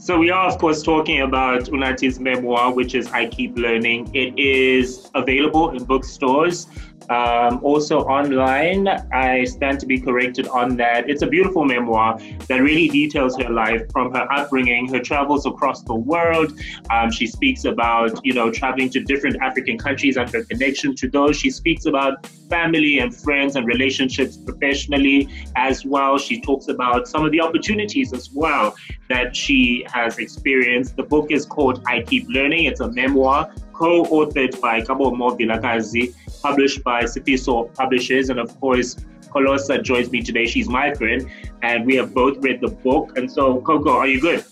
So we are, of course, talking about Unathi's memoir, which is I Keep Learning. It is available in bookstores. Um, also online, I stand to be corrected on that. It's a beautiful memoir that really details her life from her upbringing, her travels across the world. Um, she speaks about, you know, traveling to different African countries and her connection to those. She speaks about family and friends and relationships professionally as well. She talks about some of the opportunities as well that she has experienced. The book is called I Keep Learning. It's a memoir co-authored by Kabomo Vilakazi published by Sifiso Publishers. And of course, Kolosa joins me today. She's my friend, and we have both read the book. And so, Coco, are you good?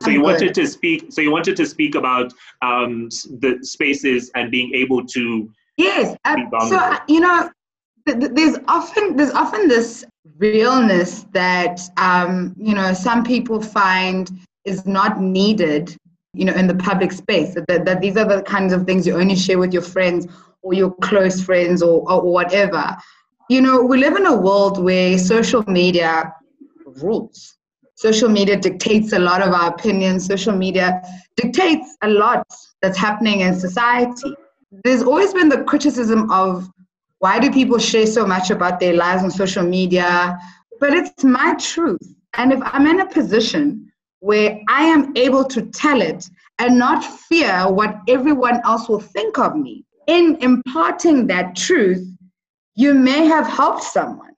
So I'm you good. wanted to speak. So you wanted to speak about um, the spaces and being able to. Yes. Um, so you know, there's often there's often this realness that um, you know some people find is not needed you know in the public space that, that these are the kinds of things you only share with your friends or your close friends or, or whatever. You know, we live in a world where social media rules. Social media dictates a lot of our opinions. Social media dictates a lot that's happening in society. There's always been the criticism of why do people share so much about their lives on social media? But it's my truth. And if I'm in a position where I am able to tell it and not fear what everyone else will think of me, in imparting that truth, you may have helped someone.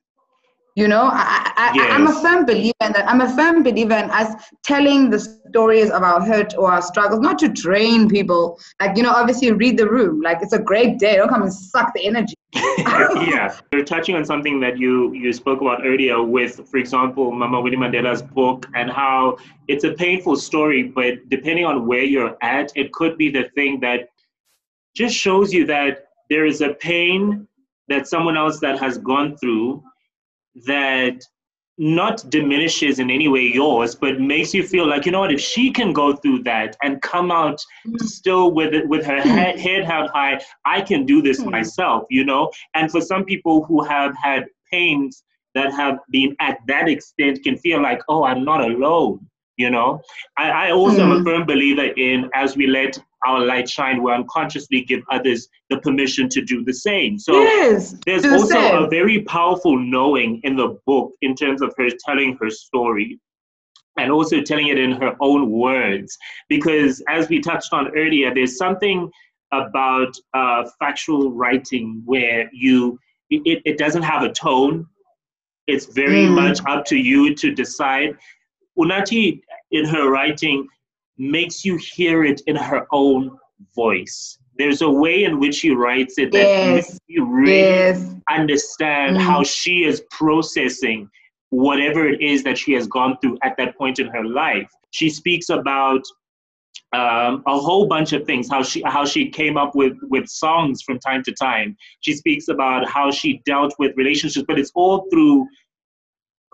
You know, I, I, yes. I'm a firm believer in that. I'm a firm believer in us telling the stories of our hurt or our struggles, not to drain people. Like, you know, obviously read the room. Like, it's a great day. Don't come and suck the energy. yeah, you're touching on something that you you spoke about earlier with, for example, Mama Winnie Mandela's book and how it's a painful story, but depending on where you're at, it could be the thing that just shows you that there is a pain that someone else that has gone through that not diminishes in any way yours, but makes you feel like you know what? If she can go through that and come out mm-hmm. still with it, with her head, head held high, I can do this mm-hmm. myself. You know. And for some people who have had pains that have been at that extent, can feel like, oh, I'm not alone. You know. I, I also mm-hmm. am a mm-hmm. firm believer in as we let our light shine, we unconsciously give others the permission to do the same. So yes, there's also the a very powerful knowing in the book in terms of her telling her story and also telling it in her own words. Because as we touched on earlier, there's something about uh, factual writing where you it, it doesn't have a tone. It's very mm. much up to you to decide. Unathi, in her writing, makes you hear it in her own voice. There's a way in which she writes it that yes. makes you really yes. understand mm. how she is processing whatever it is that she has gone through at that point in her life. She speaks about um, a whole bunch of things. How she how she came up with with songs from time to time. She speaks about how she dealt with relationships, but it's all through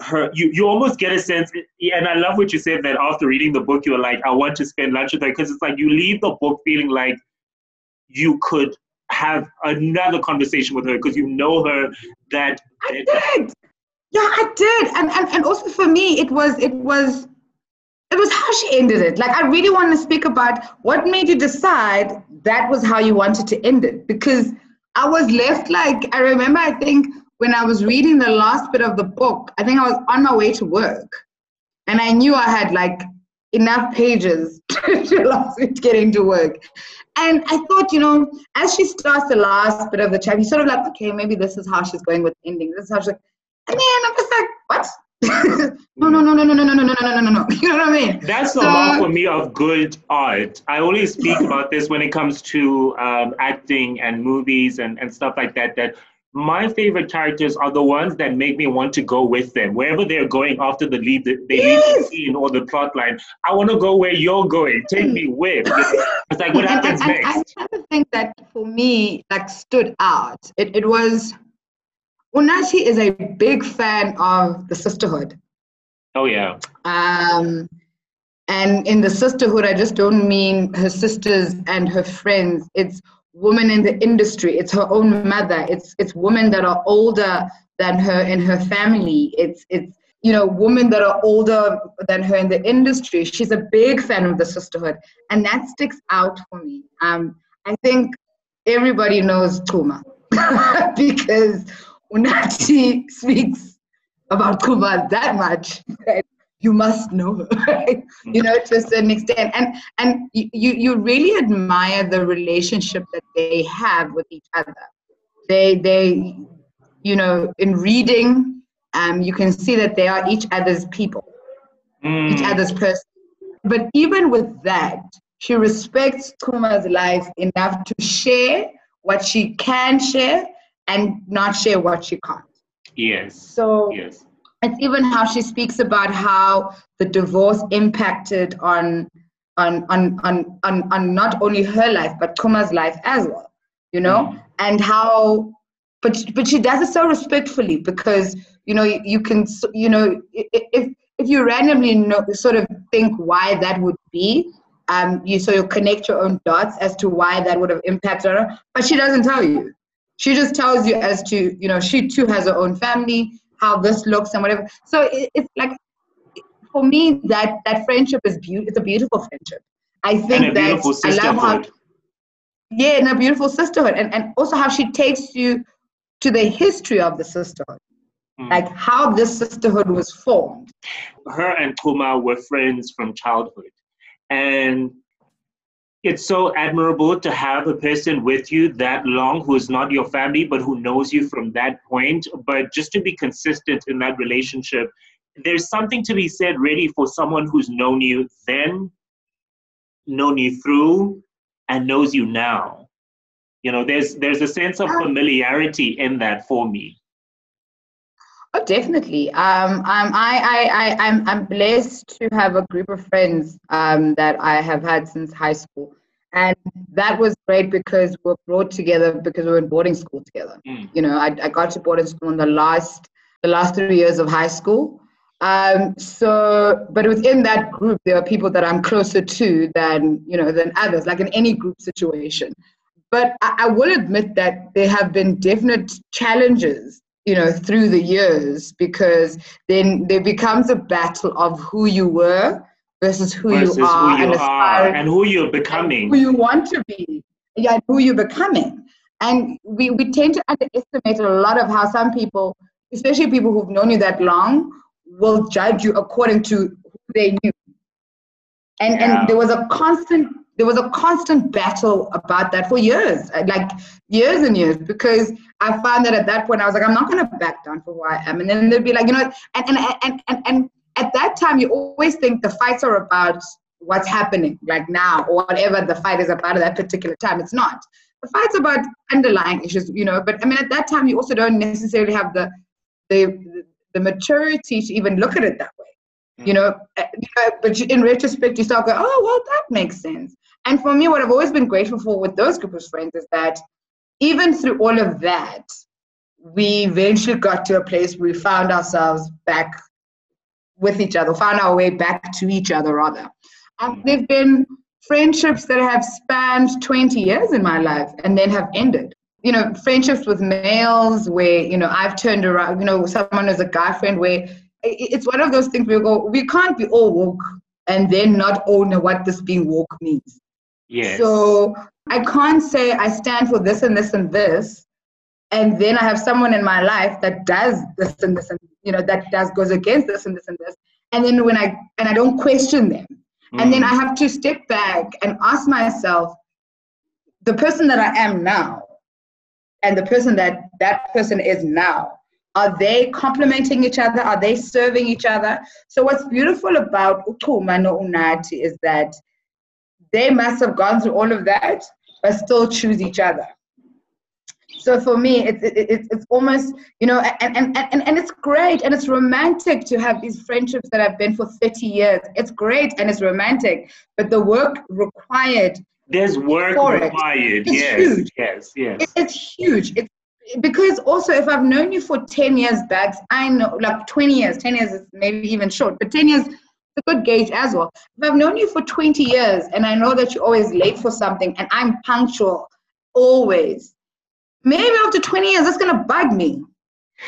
her you, you almost get a sense and i love what you said that after reading the book you were like i want to spend lunch with her because it's like you leave the book feeling like you could have another conversation with her because you know her that i did! Yeah i did! And, and and also for me it was it was it was how she ended it. Like i really want to speak about what made you decide that was how you wanted to end it because i was left like i remember i think when I was reading the last bit of the book, I think I was on my way to work. And I knew I had like enough pages to last week getting to work. And I thought, you know, as she starts the last bit of the chapter, you sort of like, okay, maybe this is how she's going with ending. This is how she's like, and then I'm just like, what? no, no, no, no, no, no, no, no, no, no, no, no. You know what I mean? That's the so, mark for me of good art. I only speak about this when it comes to um, acting and movies and, and stuff like that. That my favorite characters are the ones that make me want to go with them. Wherever they're going after the lead they yes. leave the scene or the plot line i want to go where you're going. Take me with it's like what happens and, and, next? i the thing that for me like stood out. It, it was unathi is a big fan of the sisterhood. Oh yeah. Um and in the sisterhood i just don't mean her sisters and her friends. It's women in the industry it's her own mother it's it's women that are older than her in her family it's it's you know, women that are older than her in the industry. She's a big fan of the sisterhood, and that sticks out for me. Um, I think everybody knows Tuma because Unathi speaks about Tuma that much. You must know her, right? you know, to a certain extent, and and you you really admire the relationship that they have with each other. They they, you know, in reading um, you can see that they are each other's people, mm. each other's person. But even with that, she respects Kuma's life enough to share what she can share and not share what she can't. Yes. So yes. It's even how she speaks about how the divorce impacted on on on on on, on not only her life but Kuma's life as well. You know, mm. and how but but she does it so respectfully because you know you can you know if if you randomly know, sort of think why that would be um you so you connect your own dots as to why that would have impacted her but she doesn't tell you she just tells you as to you know she too has her own family how this looks and whatever so it, it's like for me that that friendship is beautiful it's a beautiful friendship i think that i love how yeah and a beautiful sisterhood and, and also how she takes you to the history of the sisterhood mm. like how this sisterhood was formed. Her and Kuma were friends from childhood. And it's so admirable to have a person with you that long who is not your family, but who knows you from that point. But just to be consistent in that relationship, there's something to be said really for someone who's known you then, known you through, and knows you now. You know, there's there's a sense of familiarity in that for me. Oh, definitely. Um, um, I, I, I, I'm, I'm blessed to have a group of friends um, that I have had since high school. And that was great because we were brought together because we were in boarding school together. Mm. You know, I, I got to boarding school in the last, the last three years of high school. Um, so, but within that group, there are people that I'm closer to than, you know, than others, like in any group situation. But I, I will admit that there have been definite challenges you know through the years because then there becomes a battle of who you were versus who versus you are who you and, are and who you're becoming. who you want to be yeah who you're becoming. And we, we tend to underestimate a lot of how some people especially people who've known you that long will judge you according to who they knew. And yeah. and there was a constant there was a constant battle about that for years, like years and years, because I found that at that point I was like, I'm not going to back down for who I am. And then they'd be like, you know, and, and, and, and, and at that time, you always think the fights are about what's happening, like now, or whatever the fight is about at that particular time. It's not. The fight's about underlying issues, you know, but I mean, at that time, you also don't necessarily have the, the, the maturity to even look at it that way you know, eh, but in retrospect you start going oh well that makes sense and for me, what I've always been grateful for with those group of friends is that even through all of that, we eventually got to a place where we found ourselves back with each other, found our way back to each other, rather. Um, there've been friendships that have spanned 20 years in my life and then have ended. You know, friendships with males where, you know, I've turned around, you know, someone as a guy friend where it's one of those things where we go, we can't be all woke and then not own what this being woke means. Yes. So I can't say I stand for this and this and this, and then I have someone in my life that does this and this and you know that does goes against this and this and this, and then when I and I don't question them, mm. and then I mm. have to step back and ask myself, the person that I am now, and the person that that person is now, are they complementing each other? Are they serving each other? So what's beautiful about Ukuma no Unathi is that they must have gone through all of that, but still choose each other. So for me, it's it, it's almost you know, and, and and and it's great and it's romantic to have these friendships that have been for thirty years. It's great and it's romantic, but the work required. There's work required. It, yes, huge. yes, yes. It, it's huge. It's because also if I've known you for ten years back, I know like twenty years. Ten years is maybe even short, but ten years a good gauge as well. If I've known you for 20 years and I know that you're always late for something and I'm punctual always, maybe after 20 years, that's going to bug me.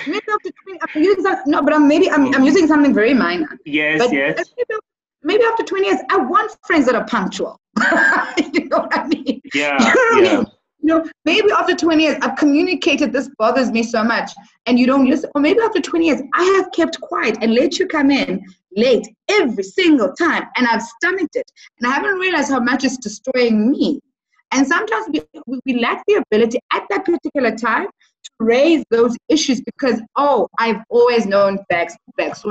maybe after 20, I'm using some, no, but I'm maybe I'm, I'm using something very minor. Yes, but yes. Maybe, maybe, after 20 years, I want friends that are punctual. you know what I mean? Yeah. You know yeah. I mean? You know, maybe after 20 years, I've communicated this bothers me so much, and you don't listen. Or maybe after 20 years, I have kept quiet and let you come in late every single time, and I've stomached it, and I haven't realized how much it's destroying me. And sometimes we, we lack the ability at that particular time to raise those issues because, oh, I've always known facts, facts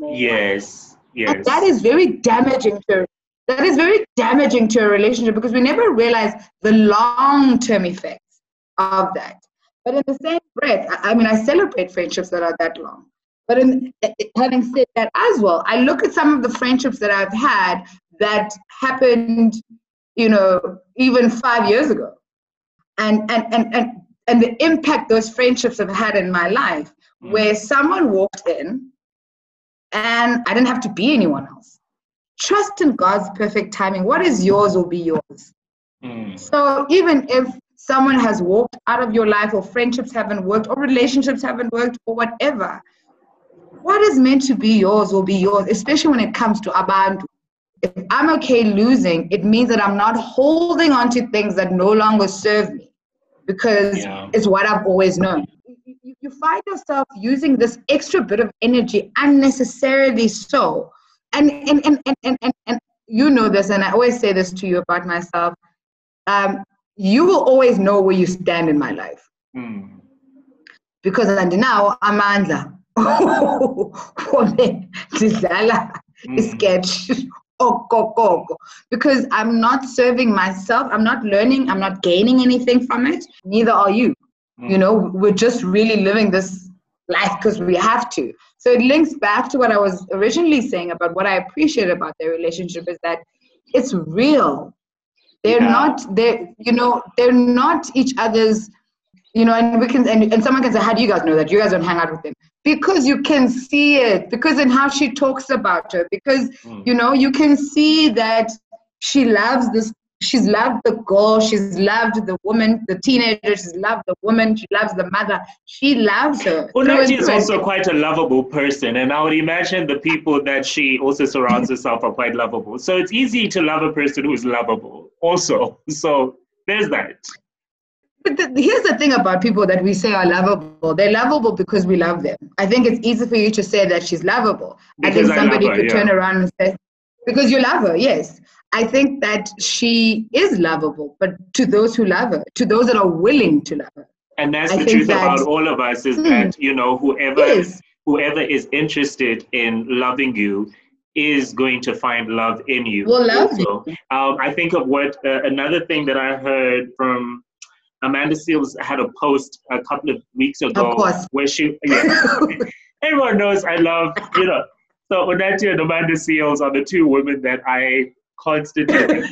Yes, yes. And that is very damaging to that is very damaging to a relationship because we never realize the long-term effects of that. But in the same breath, I, I mean, I celebrate friendships that are that long. But in, having said that as well, I look at some of the friendships that I've had that happened you know, even five years ago. And, and, and, and, and the impact those friendships have had in my life, mm. where someone walked in and I didn't have to be anyone else. Trust in God's perfect timing. What is yours will be yours. Mm. So even if someone has walked out of your life, or friendships haven't worked, or relationships haven't worked, or whatever, what is meant to be yours will be yours, especially when it comes to abantu if I'm okay losing, it means that I'm not holding on to things that no longer serve me because yeah. it's what I've always known. You, you find yourself using this extra bit of energy unnecessarily so. And, and, and, and, and, and, and you know this, and I always say this to you about myself. Um, you will always know where you stand in my life. Mm. Because and now amandla ndidlala isketch because I'm not serving myself, I'm not learning, I'm not gaining anything from it. Neither are you. Mm. You know, we're just really living this life because we have to. So it links back to what I was originally saying about what I appreciate about their relationship is that it's real. They're yeah. not they you know, they're not each other's you know, and we can and, and someone can say, How do you guys know that? You guys don't hang out with them because you can see it because in how she talks about her because mm. you know you can see that she loves this she's loved the girl she's loved the woman the teenager she's loved the woman she loves the mother she loves her well Nancy is also quite a lovable person and i would imagine the people that she also surrounds herself are quite lovable so it's easy to love a person who's lovable also so there's that but the, here's the thing about people that we say are lovable. They're lovable because we love them. I think it's easy for you to say that she's lovable. Because I think somebody I her, could yeah. turn around and say, because you love her, yes. I think that she is lovable, but to those who love her, to those that are willing to love her. And that's I the truth that, about all of us is mm, that, you know, whoever yes. whoever is interested in loving you is going to find love in you. Will love also. you. Um, I think of what uh, another thing that I heard from Amanda Seales had a post a couple of weeks ago of where she, yeah, everyone knows I love, you know. So Unathi and Amanda Seales are the two women that I constantly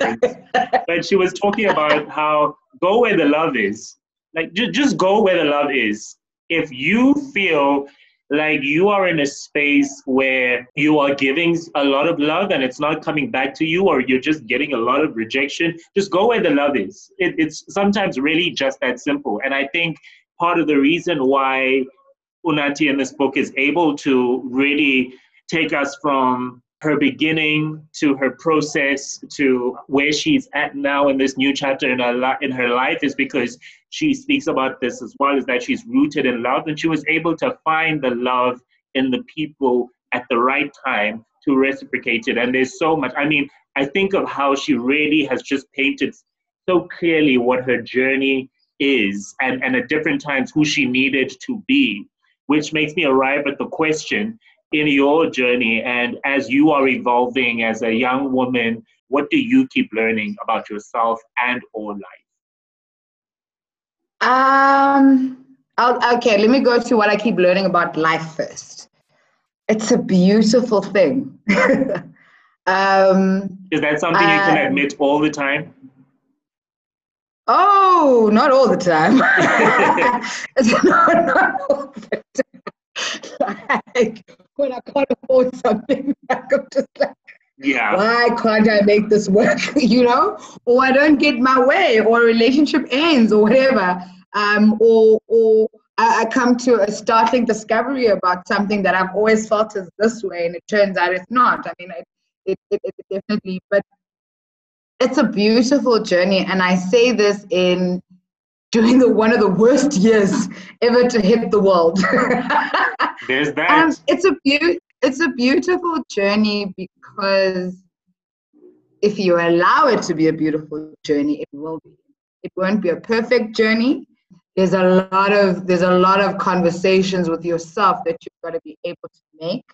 but she was talking about how go where the love is. Like, ju- just go where the love is. If you feel like you are in a space where you are giving a lot of love and it's not coming back to you or you're just getting a lot of rejection just go where the love is it, it's sometimes really just that simple and i think part of the reason why unathi in this book is able to really take us from her beginning to her process to where she's at now in this new chapter in her, li- in her life is because she speaks about this as well is that she's rooted in love and she was able to find the love in the people at the right time to reciprocate it. And there's so much i mean i think of how she really has just painted so clearly what her journey is and, and at different times who she needed to be which makes me arrive at the question in your journey and as you are evolving as a young woman, what do you keep learning about yourself and or life? Um, I'll, okay, let me go to what I keep learning about life first. It's a beautiful thing. um, Is that something you can um, admit all the time? Oh, not all the time. not, not all the time. like, when I can't afford something, I'm just like, yeah. Why can't I make this work? you know, or I don't get my way, or a relationship ends, or whatever. Um, or or I, I come to a startling discovery about something that I've always felt is this way, and it turns out it's not. I mean, it, it, it, it definitely, but it's a beautiful journey, and I say this in during the one of the worst years ever to hit the world. There's that. Um, it's a be- it's a beautiful journey because if you allow it to be a beautiful journey, it will be. It won't be a perfect journey. There's a lot of there's a lot of conversations with yourself that you've got to be able to make.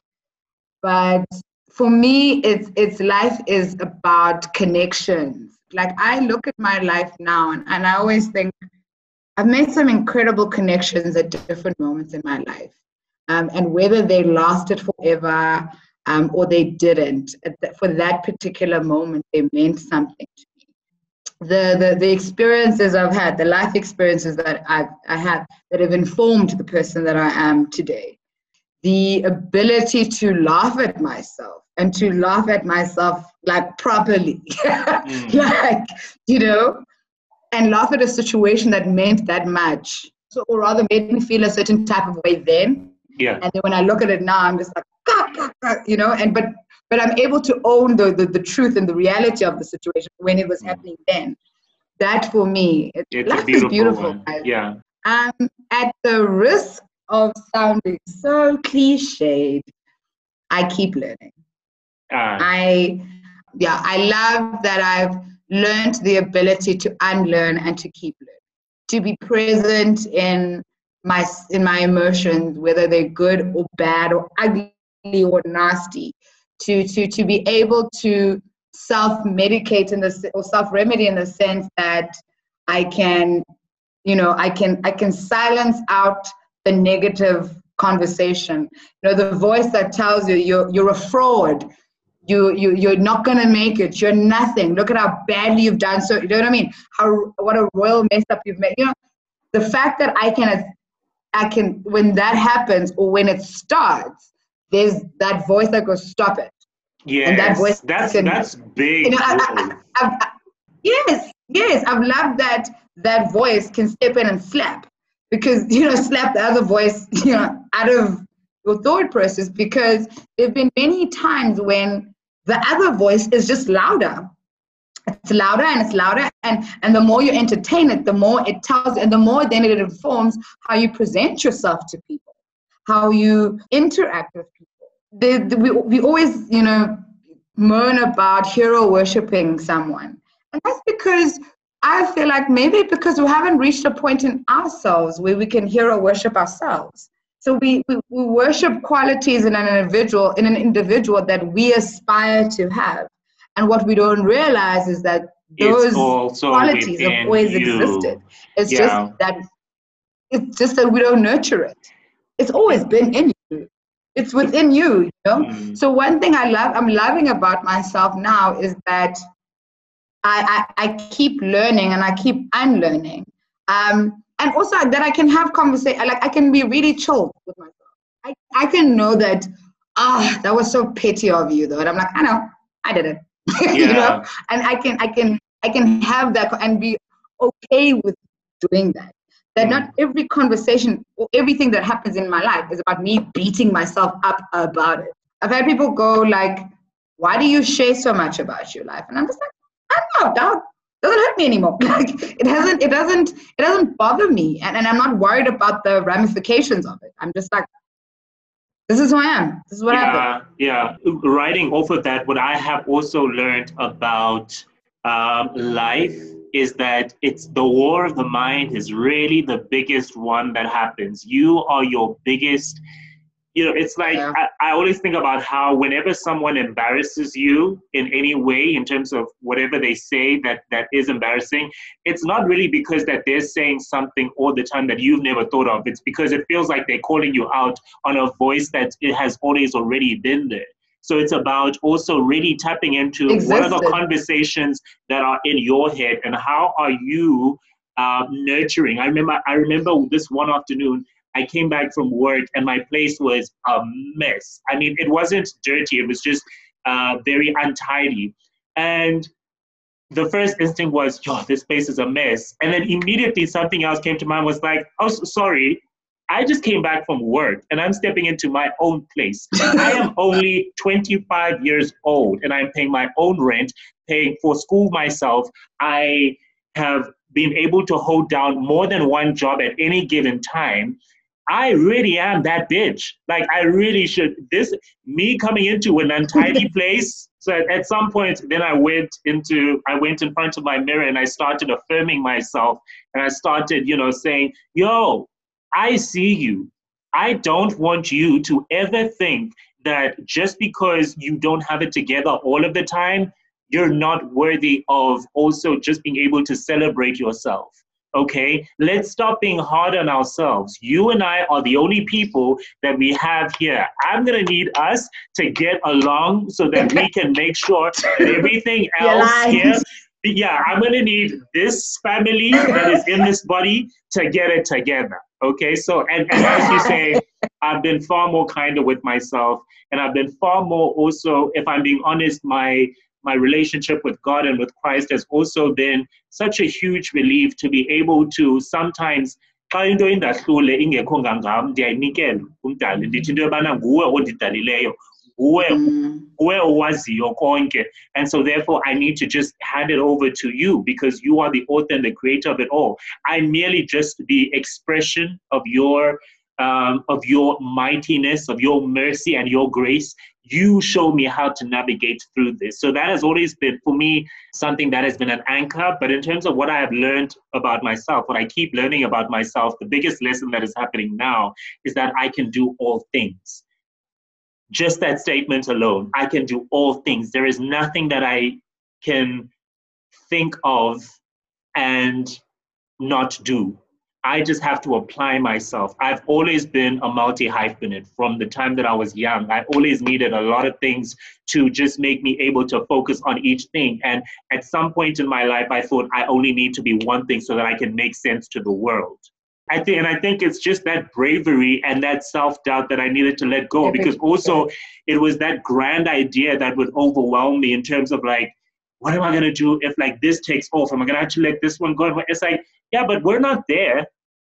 But for me, it's it's life is about connections. Like I look at my life now and, and I always think I've made some incredible connections at different moments in my life. Um, and whether they lasted forever um, or they didn't, for that particular moment, they meant something to me. The, the, the experiences I've had, the life experiences that I've I had that have informed the person that I am today, the ability to laugh at myself and to laugh at myself like properly, mm. like, you know, and laugh at a situation that meant that much. So, or rather made me feel a certain type of way then. Yeah. And then when I look at it now, I'm just like, you know, and but but I'm able to own the, the, the truth and the reality of the situation when it was happening then. That for me, it, it's life beautiful is beautiful. Yeah. Um, at the risk of sounding so cliched, I keep learning. Uh. I, yeah, I love that I've learned the ability to unlearn and to keep learning, to be present in my in my emotions, whether they're good or bad or ugly or nasty, to to to be able to self-medicate in the or self-remedy in the sense that I can, you know, I can I can silence out the negative conversation. You know, the voice that tells you you're you're a fraud, you you you're not gonna make it. You're nothing. Look at how badly you've done. So you know what i mean? How what a royal mess up you've made. You know the fact that i can i can when that happens or when it starts there's that voice that goes stop it. Yeah and that voice that's can, that's big you know, I, I, I, yes yes. I've loved that that voice can step in and slap. Because you know slap the other voice you know out of your thought process. Because there have been many times when the other voice is just louder. It's louder and it's louder and and the more you entertain it the more it tells and the more then it informs how you present yourself to people how you interact with people. The, the, we, we always you know moan about hero worshiping someone. And that's because i feel like maybe because we haven't reached a point in ourselves where we can hero worship ourselves so we, we, we worship qualities in an individual in an individual that we aspire to have. And what we don't realize is that those qualities have always you. existed. It's yeah. just that it's just that we don't nurture it. It's always been in you. It's within you, you know. Mm. So one thing I love, I'm loving about myself now is that I, I, I keep learning and I keep unlearning. Um, and also that I can have conversation. Like I can be really chill with myself. I, I can know that ah that was so petty of you though. And I'm like I know I did it. Yeah. you know, and I can I can I can have that and be okay with doing that. That not mm. every conversation or everything that happens in my life is about me beating myself up about it. I've had people go like, "Why do you share so much about your life?" And I'm just like, "I don't know, dog doesn't hurt me anymore. like it hasn't, it doesn't, it doesn't bother me, and, and I'm not worried about the ramifications of it. I'm just like, this is who I am. This is what yeah, happened. Yeah, writing off of that, what I have also learned about um, life is that it's the war of the mind is really the biggest one that happens. You are your biggest you know, it's like yeah. I, I always think about how whenever someone embarrasses you in any way, in terms of whatever they say that that is embarrassing, it's not really because that they're saying something all the time that you've never thought of. It's because it feels like they're calling you out on a voice that it has always already been there. So it's about also really tapping into Existed. what are the conversations that are in your head and how are you uh, nurturing. I remember I remember this one afternoon I came back from work and my place was a mess. I mean, it wasn't dirty, it was just uh, very untidy. And the first instinct was, yo, this place is a mess. And then immediately something else came to mind was like, oh, sorry, I just came back from work and I'm stepping into my own place. I am only 25 years old and I'm paying my own rent, paying for school myself. I have been able to hold down more than one job at any given time. I really am that bitch. Like I really should. This me coming into an untidy place. So at, at some point, then I went into I went in front of my mirror and I started affirming myself and I started, you know, saying, "Yo, I see you. I don't want you to ever think that just because you don't have it together all of the time, you're not worthy of also just being able to celebrate yourself. Okay, let's stop being hard on ourselves. You and I are the only people that we have here. I'm gonna need us to get along so that we can make sure that everything else here yeah, I'm gonna need this family that is in this body to get it together. Okay, so and, and as you say, I've been far more kinder with myself, and I've been far more also, if I'm being honest, my my relationship with God and with Christ has also been such a huge relief to be able to sometimes xa into indahlule ingekho ngangam ndiyayinikela kumdali ndithi into yobana nguwe ondidalileyo nguwe nguwe owaziyo konke. And so therefore i need to just hand it over to you because you are the author and the creator of it all. I'm merely just the expression of your um, of your mightiness, of your mercy and your grace. You show me how to navigate through this. So that has always been, for me, something that has been an anchor. But in terms of what I have learned about myself, what I keep learning about myself, the biggest lesson that is happening now is that I can do all things. Just that statement alone, I can do all things. There is nothing that I can think of and not do I just have to apply myself. I've always been a multi hyphenate from the time that I was young. I always needed a lot of things to just make me able to focus on each thing. And at some point in my life, I thought I only need to be one thing so that I can make sense to the world. I think, and I think it's just that bravery and that self doubt that I needed to let go because also it was that grand idea that would overwhelm me in terms of like, what am I gonna do if like this takes off? Am I gonna actually let this one go? It's like yeah, but we're not there.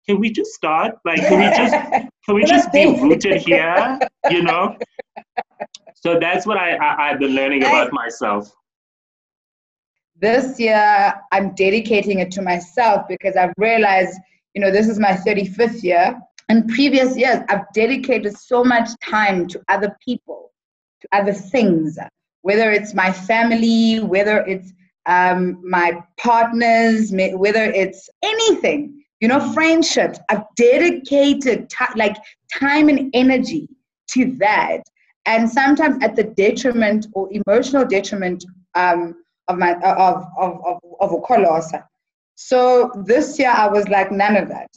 Can we just start? Like, can we just can we just be rooted here? You know. So that's what I, I I've been learning about myself. This year, I'm dedicating it to myself because I've realized, you know, this is my 35th year. In previous years, I've dedicated so much time to other people, to other things, whether it's my family, whether it's um, my partners, whether it's anything, you know, friendships. I've dedicated t- like time and energy to that, and sometimes at the detriment or emotional detriment um, of my of of of of Okolosa. So this year I was like none of that.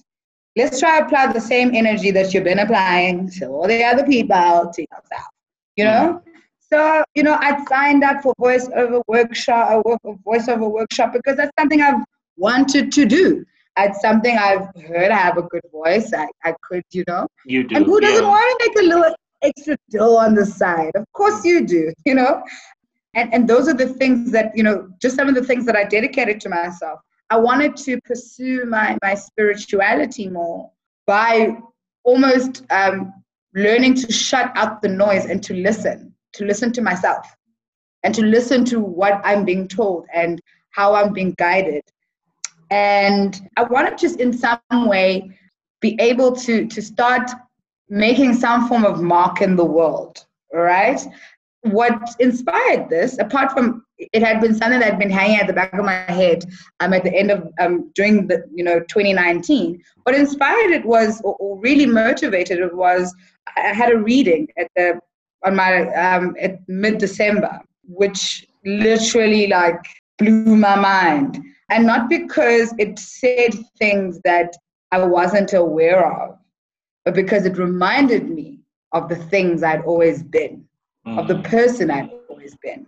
Let's try apply the same energy that you've been applying to all the other people to yourself. You know, mm-hmm. So, you know, I'd signed up for voiceover workshop, a voiceover workshop because that's something I've wanted to do. It's something I've heard I have a good voice. I, I could, you know. You do. And who doesn't yeah. want to make a little extra dough on the side? Of course you do, you know. And and those are the things that, you know, just some of the things that I dedicated to myself. I wanted to pursue my my spirituality more by almost um, learning to shut out the noise and to listen to listen to myself and to listen to what I'm being told and how I'm being guided. And I want to just in some way be able to, to start making some form of mark in the world, right? What inspired this, apart from it had been something that had been hanging at the back of my head um, at the end of um, during the you know 2019. What inspired it was, or, or really motivated it was, I had a reading at the on my um, at mid December, which literally like blew my mind. And not because it said things that I wasn't aware of, but because it reminded me of the things I'd always been, mm. of the mm. person I'd always been.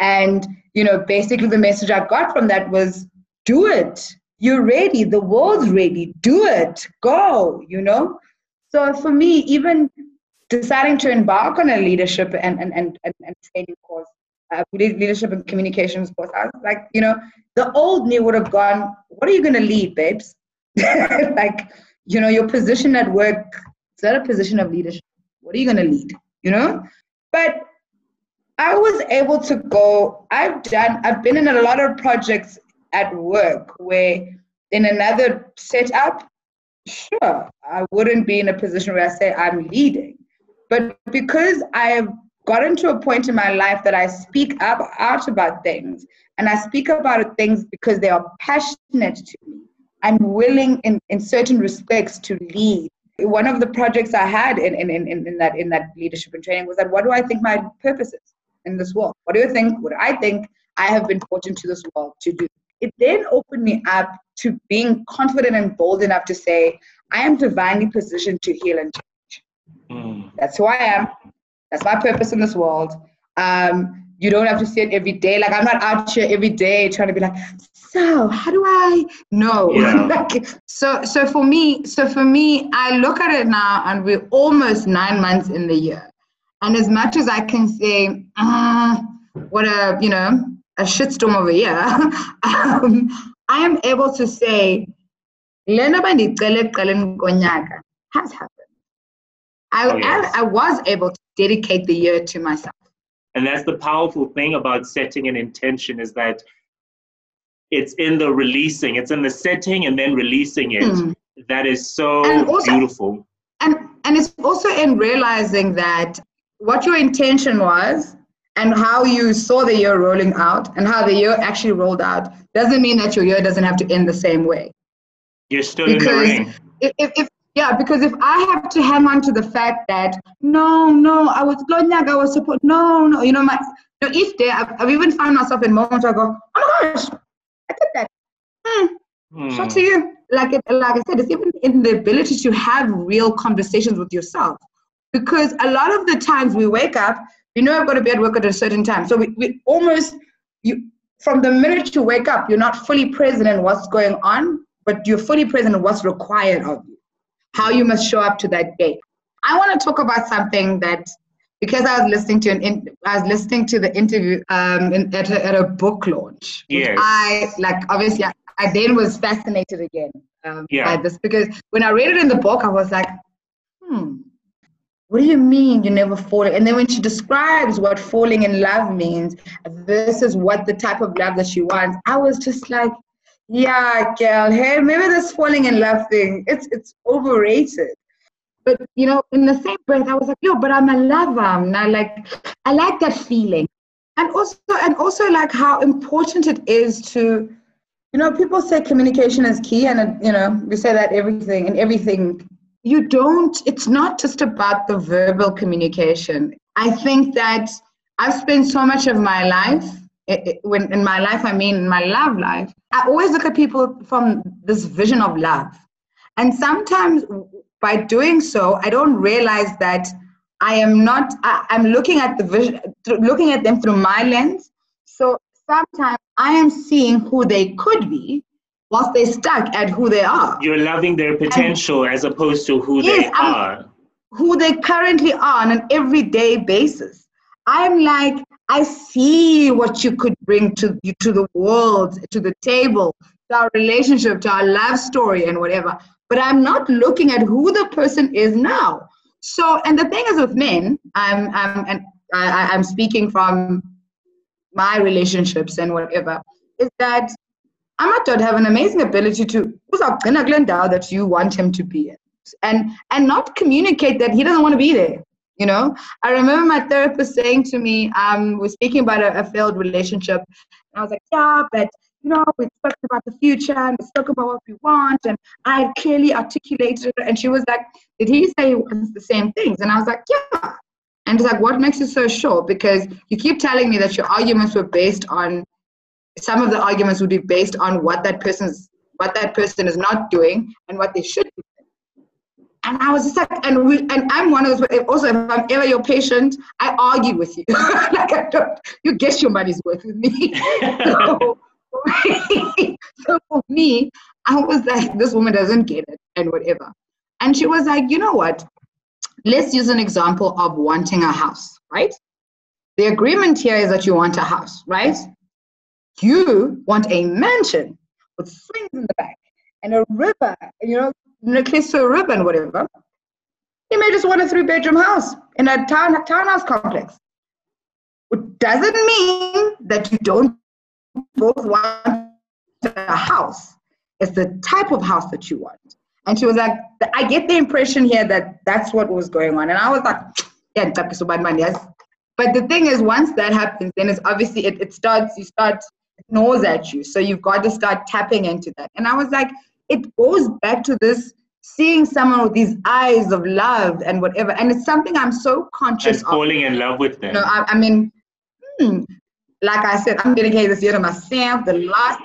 And, you know, basically the message I got from that was do it. You're ready. The world's ready. Do it. Go, you know? So for me, even deciding to embark on a leadership and, and, and, and, and training course, uh, leadership and communications course, I was like, you know, the old me would have gone, what are you going to lead, babes? like, you know, your position at work, is that a position of leadership? What are you going to lead? You know? But I was able to go, I've done, I've been in a lot of projects at work where in another setup, sure, I wouldn't be in a position where I say I'm leading. But because I've gotten to a point in my life that I speak up out about things and I speak about things because they are passionate to me. I'm willing in, in certain respects to lead. One of the projects I had in, in, in, in that in that leadership and training was that what do I think my purpose is in this world? What do you think? What do I think I have been put into this world to do? It then opened me up to being confident and bold enough to say, I am divinely positioned to heal and change. Mm. That's who I am. That's my purpose in this world. Um, you don't have to see it every day. Like I'm not out here every day trying to be like, so how do I know? Yeah. like, so so for me, so for me, I look at it now and we're almost nine months in the year. And as much as I can say, uh, what a you know, a shitstorm of a year, um, I am able to say, has happened. I, oh, yes. I, I was able to dedicate the year to myself. And that's the powerful thing about setting an intention is that it's in the releasing, it's in the setting and then releasing it. Mm. That is so and also, beautiful. And and it's also in realizing that what your intention was and how you saw the year rolling out and how the year actually rolled out doesn't mean that your year doesn't have to end the same way. You're still because in the ring. If, if, yeah, because if I have to hang on to the fact that no, no, I was Glonyak, I was supposed, no, no, you know, my, you know, each day I've, I've, even found myself in moments where I go, oh my gosh, I did that. Hmm. Hmm. Shout to you. Like it, like I said, it's even in the ability to have real conversations with yourself. Because a lot of the times we wake up, you know I've got to be at work at a certain time. So we, we almost you from the minute you wake up, you're not fully present in what's going on, but you're fully present in what's required of you how you must show up to that day. I want to talk about something that because I was listening to an in, I was listening to the interview um, in, at, a, at a book launch. Yes. I like obviously I, I then was fascinated again um, yeah. by this because when I read it in the book I was like, hmm, what do you mean you never fall? And then when she describes what falling in love means, this is what the type of love that she wants. I was just like, yeah, girl. Hey, maybe this falling in love thing, it's it's overrated. But you know, in the same breath, I was like, yo, but I'm a lover. I like I like that feeling. And also and also like how important it is to, you know, people say communication is key, and you know, we say that everything and everything. You don't, it's not just about the verbal communication. I think that I've spent so much of my life it, it, when in my life, I mean in my love life, I always look at people from this vision of love. And sometimes by doing so, I don't realize that I am not, I, I'm looking at the vision, looking at them through my lens. So sometimes I am seeing who they could be whilst they're stuck at who they are. You're loving their potential and, as opposed to who yes, they are. I'm, who they currently are on an everyday basis. I'm like, I see what you could bring to to the world, to the table, to our relationship, to our love story, and whatever. But I'm not looking at who the person is now. So, and the thing is with men, I'm, I'm, and I, I'm speaking from my relationships and whatever, is that not to have an amazing ability to who's a glendow that you want him to be in, and and not communicate that he doesn't want to be there you know? I remember my therapist saying to me um we're speaking about a, a, failed relationship. And i was like yeah but you know we spoke about the future and we spoke about what we want and i had clearly articulated it. And she was like did he say he wants the same things? And i was like yeah. And it's like what makes you so sure? Because you keep telling me that your arguments were based on some of the arguments would be based on what that person's what that person is not doing and what they should be and I was just like, and we, and I'm one of those. Also, if I'm ever your patient, I argue with you. like I don't, you get your money's worth with me. so, so for me, I was like, this woman doesn't get it, and whatever. And she was like, you know what? Let's use an example of wanting a house, right? The agreement here is that you want a house, right? You want a mansion with swings in the back and a river, you know, necklace to a ribbon, whatever. He may just want a three bedroom house in a town townhouse complex. It doesn't mean that you don't both want a house. It's the type of house that you want. And she was like, I get the impression here that that's what was going on. And I was like, yeah, yes. But the thing is, once that happens, then it's obviously it, it starts, you start, it gnaws at you. So you've got to start tapping into that. And I was like, it goes back to this seeing someone with these eyes of love and whatever. And it's something I'm so conscious and falling of. in love with them. You know, I, I mean, hmm, like I said, I'm dedicated this year to myself. The last,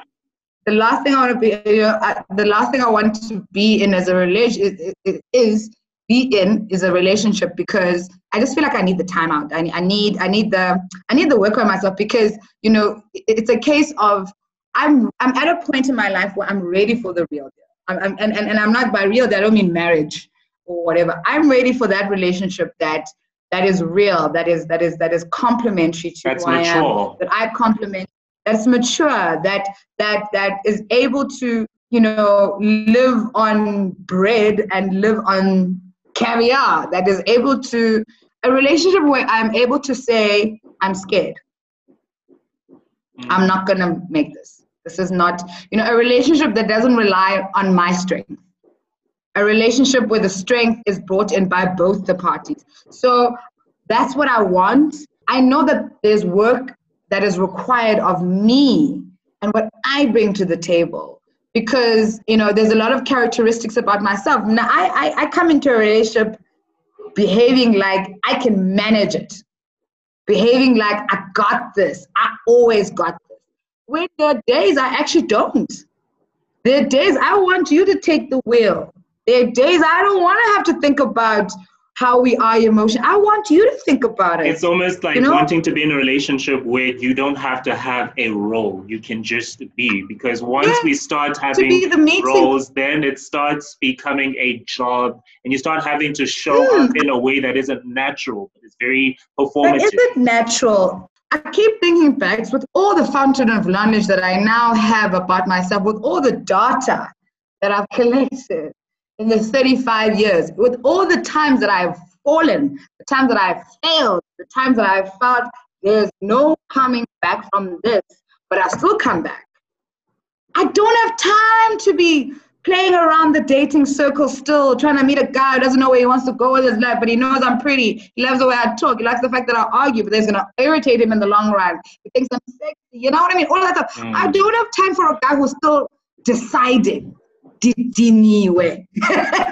the last thing I want to be, you know, I, the last thing I want to be in as a relation is, is, is be in is a relationship because I just feel like I need the time out. I, I need, I need the, I need the work on myself because you know it's a case of I'm, I'm at a point in my life where I'm ready for the real deal. I'm, I'm, and, and, and I'm not by real, I don't mean marriage or whatever. I'm ready for that relationship that that is real, that is that is that is complementary to that's who mature. I am, that I complement, that's mature, that that that is able to, you know, live on bread and live on caviar, that is able to a relationship where I'm able to say, I'm scared. Mm. I'm not gonna make this. This is not, you know, a relationship that doesn't rely on my strength. A relationship where the strength is brought in by both the parties. So that's what I want. I know that there's work that is required of me and what I bring to the table. Because, you know, there's a lot of characteristics about myself. Now, I, I, I come into a relationship behaving like I can manage it, behaving like I got this. I always got when there are days I actually don't. There are days I want you to take the wheel. There are days I don't want to have to think about how we are emotional. I want you to think about it. It's almost like you know? wanting to be in a relationship where you don't have to have a role. You can just be. Because once yeah, we start having the roles, then it starts becoming a job and you start having to show mm. up in a way that isn't natural. It's very performative. That isn't natural. I keep thinking back with all the fountain of knowledge that I now have about myself, with all the data that I've collected in the 35 years, with all the times that I've fallen, the times that I've failed, the times that I've felt there's no coming back from this, but I still come back. I don't have time to be playing around the dating circle still, trying to meet a guy who doesn't know where he wants to go with his life, but he knows I'm pretty. He loves the way I talk. He likes the fact that I argue, but that's going to irritate him in the long run. He thinks I'm sexy. You know what I mean? All that stuff. Mm. I don't have time for a guy who's still deciding. Anyway,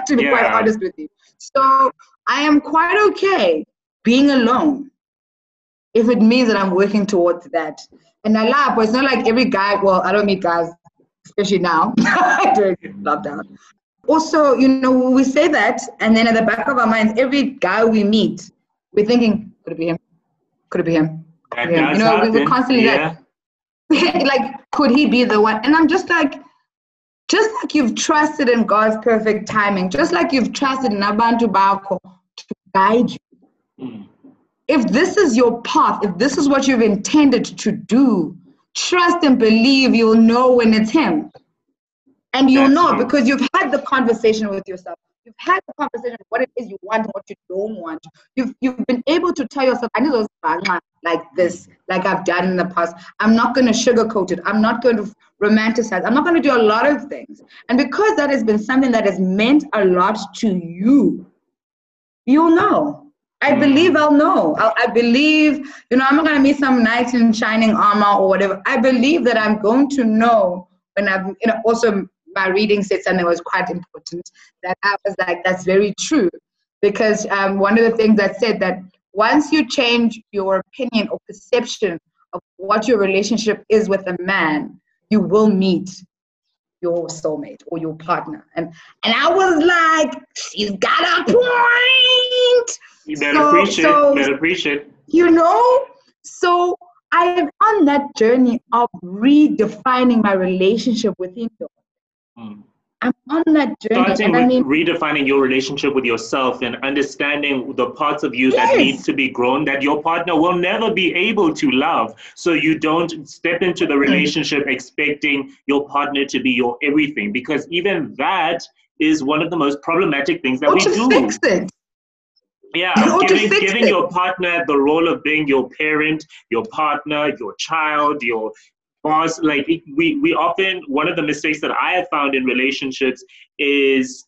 to be yeah. quite honest with you. So I am quite okay being alone if it means that I'm working towards that. And I laugh, but it's not like every guy, well, I don't meet guys especially now during lockdown. Also, you know, we say that, and then at the back of our minds, every guy we meet, we're thinking, could it be him? Could it be him? That You know, happen. we're constantly yeah. like, like, could he be the one? And I'm just like, just like you've trusted in God's perfect timing, just like you've trusted in Abantu Bako to guide you. Mm. If this is your path, if this is what you've intended to do, trust and believe you'll know when it's him. And you'll know because you've had the conversation with yourself. You've had the conversation of what it is you want and what you don't want. You've you've been able to tell yourself, I need those like this, like I've done in the past. I'm not going to sugarcoat it. I'm not going to romanticize. I'm not going to do a lot of things. And because that has been something that has meant a lot to you, you'll know. I believe I'll know. I'll, i believe, you know, I'm not going to meet some knight in shining armor or whatever. I believe that I'm going to know when I've, you know, also my reading said something was quite important that I was like, that's very true. Because um, one of the things that said that once you change your opinion or perception of what your relationship is with a man, you will meet your soulmate or your partner. And and I was like, she's got a point. You better so, appreciate so, better appreciate. You know? So I am on that journey of redefining my relationship with him. Mm. I'm on that journey. Starting with I mean, redefining your relationship with yourself and understanding the parts of you yes. that need to be grown that your partner will never be able to love. So you don't step into the mm. relationship expecting your partner to be your everything because even that is one of the most problematic things that or we do. Fix it. Yeah, giving, giving your partner the role of being your parent, your partner, your child, your boss. Like we, we often, one of the mistakes that I have found in relationships is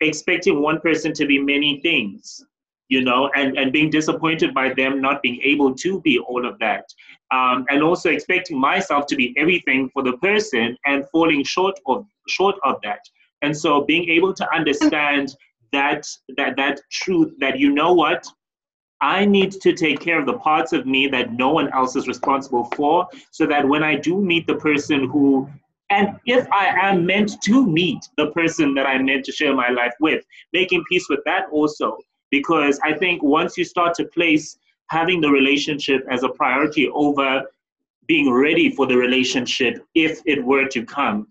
expecting one person to be many things you know, and, and being disappointed by them not being able to be all of that. Um, and also expecting myself to be everything for the person and falling short of short of that. And so being able to understand that that that truth that you know what? I need to take care of the parts of me that no one else is responsible for so that when I do meet the person who and if I am meant to meet the person that I'm meant to share my life with, making peace with that also. Because I think once you start to place having the relationship as a priority over being ready for the relationship if it were to come,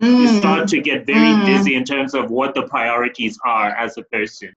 mm. you start to get very mm. busy in terms of what the priorities are as a person.